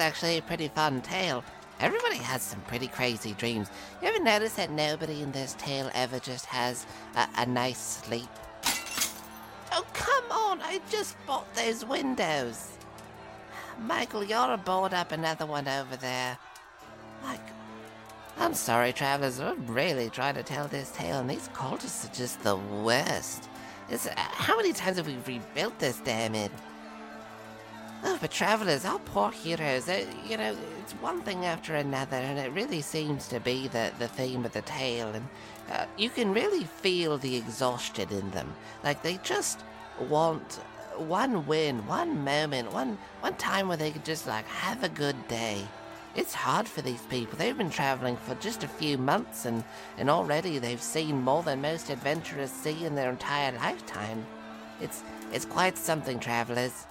Actually a pretty fun tale. Everybody has some pretty crazy dreams. You ever notice that nobody in this tale ever just has a, a nice sleep? Oh, come on! I just bought those windows. Michael, you ought to up another one over there. Like, I'm sorry, travelers. I'm really trying to tell this tale, and these cultists are just the worst. It's, uh, how many times have we rebuilt this damn? But travelers, our poor heroes, uh, you know, it's one thing after another, and it really seems to be the, the theme of the tale, and uh, you can really feel the exhaustion in them. Like, they just want one win, one moment, one, one time where they could just, like, have a good day. It's hard for these people. They've been traveling for just a few months, and, and already they've seen more than most adventurers see in their entire lifetime. It's, it's quite something, travelers.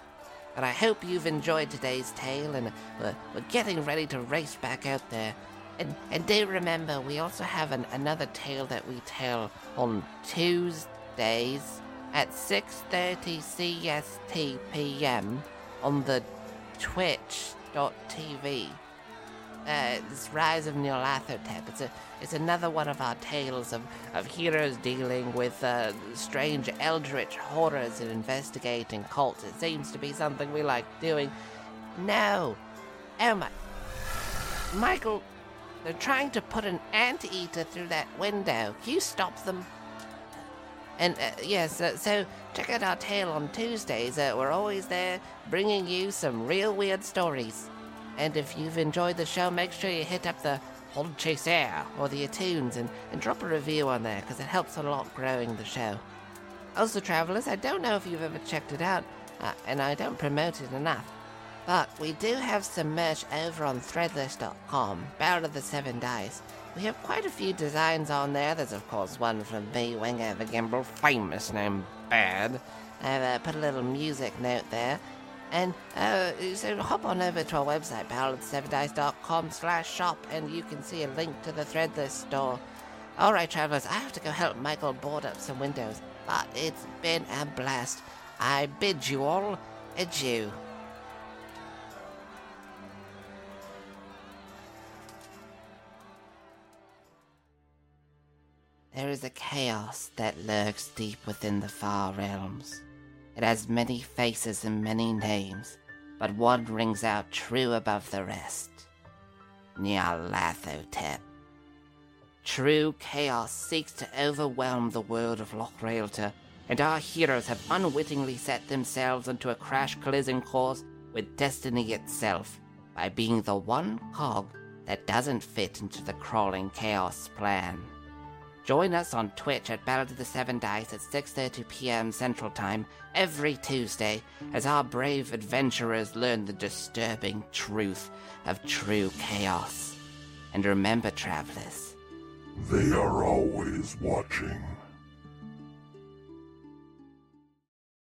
But I hope you've enjoyed today's tale, and we're, we're getting ready to race back out there. And, and do remember, we also have an, another tale that we tell on Tuesdays at 6.30 CST PM on the twitch.tv. Uh, it's Rise of Nyarlathotep. It's a it's another one of our tales of, of heroes dealing with uh, strange eldritch horrors and investigating cults. It seems to be something we like doing. No. Emma. Michael, they're trying to put an anteater through that window. Can you stop them? And uh, yes, uh, so check out our tale on Tuesdays. Uh, we're always there bringing you some real weird stories. And if you've enjoyed the show, make sure you hit up the Podchaser or the iTunes and, and drop a review on there because it helps a lot growing the show. Also, travelers, I don't know if you've ever checked it out, uh, and I don't promote it enough, but we do have some merch over on threadless.com, Battle of the Seven Dice. We have quite a few designs on there. There's, of course, one from me, Winger the Gimbal, famous name Bad. I've uh, put a little music note there. And uh, so hop on over to our website, battleofthesevendice.com slash shop, and you can see a link to the Threadless store. Alright, travelers, I have to go help Michael board up some windows, but it's been a blast. I bid you all adieu. There is a chaos that lurks deep within the far realms. It has many faces and many names, but one rings out true above the rest. Nyarlathotep. True chaos seeks to overwhelm the world of Lochrailta, and our heroes have unwittingly set themselves onto a crash collision course with destiny itself by being the one cog that doesn't fit into the crawling chaos plan. Join us on Twitch at Battle of the Seven Dice at 6:30 p.m. Central Time every Tuesday as our brave adventurers learn the disturbing truth of true chaos. And remember, travelers, They are always watching.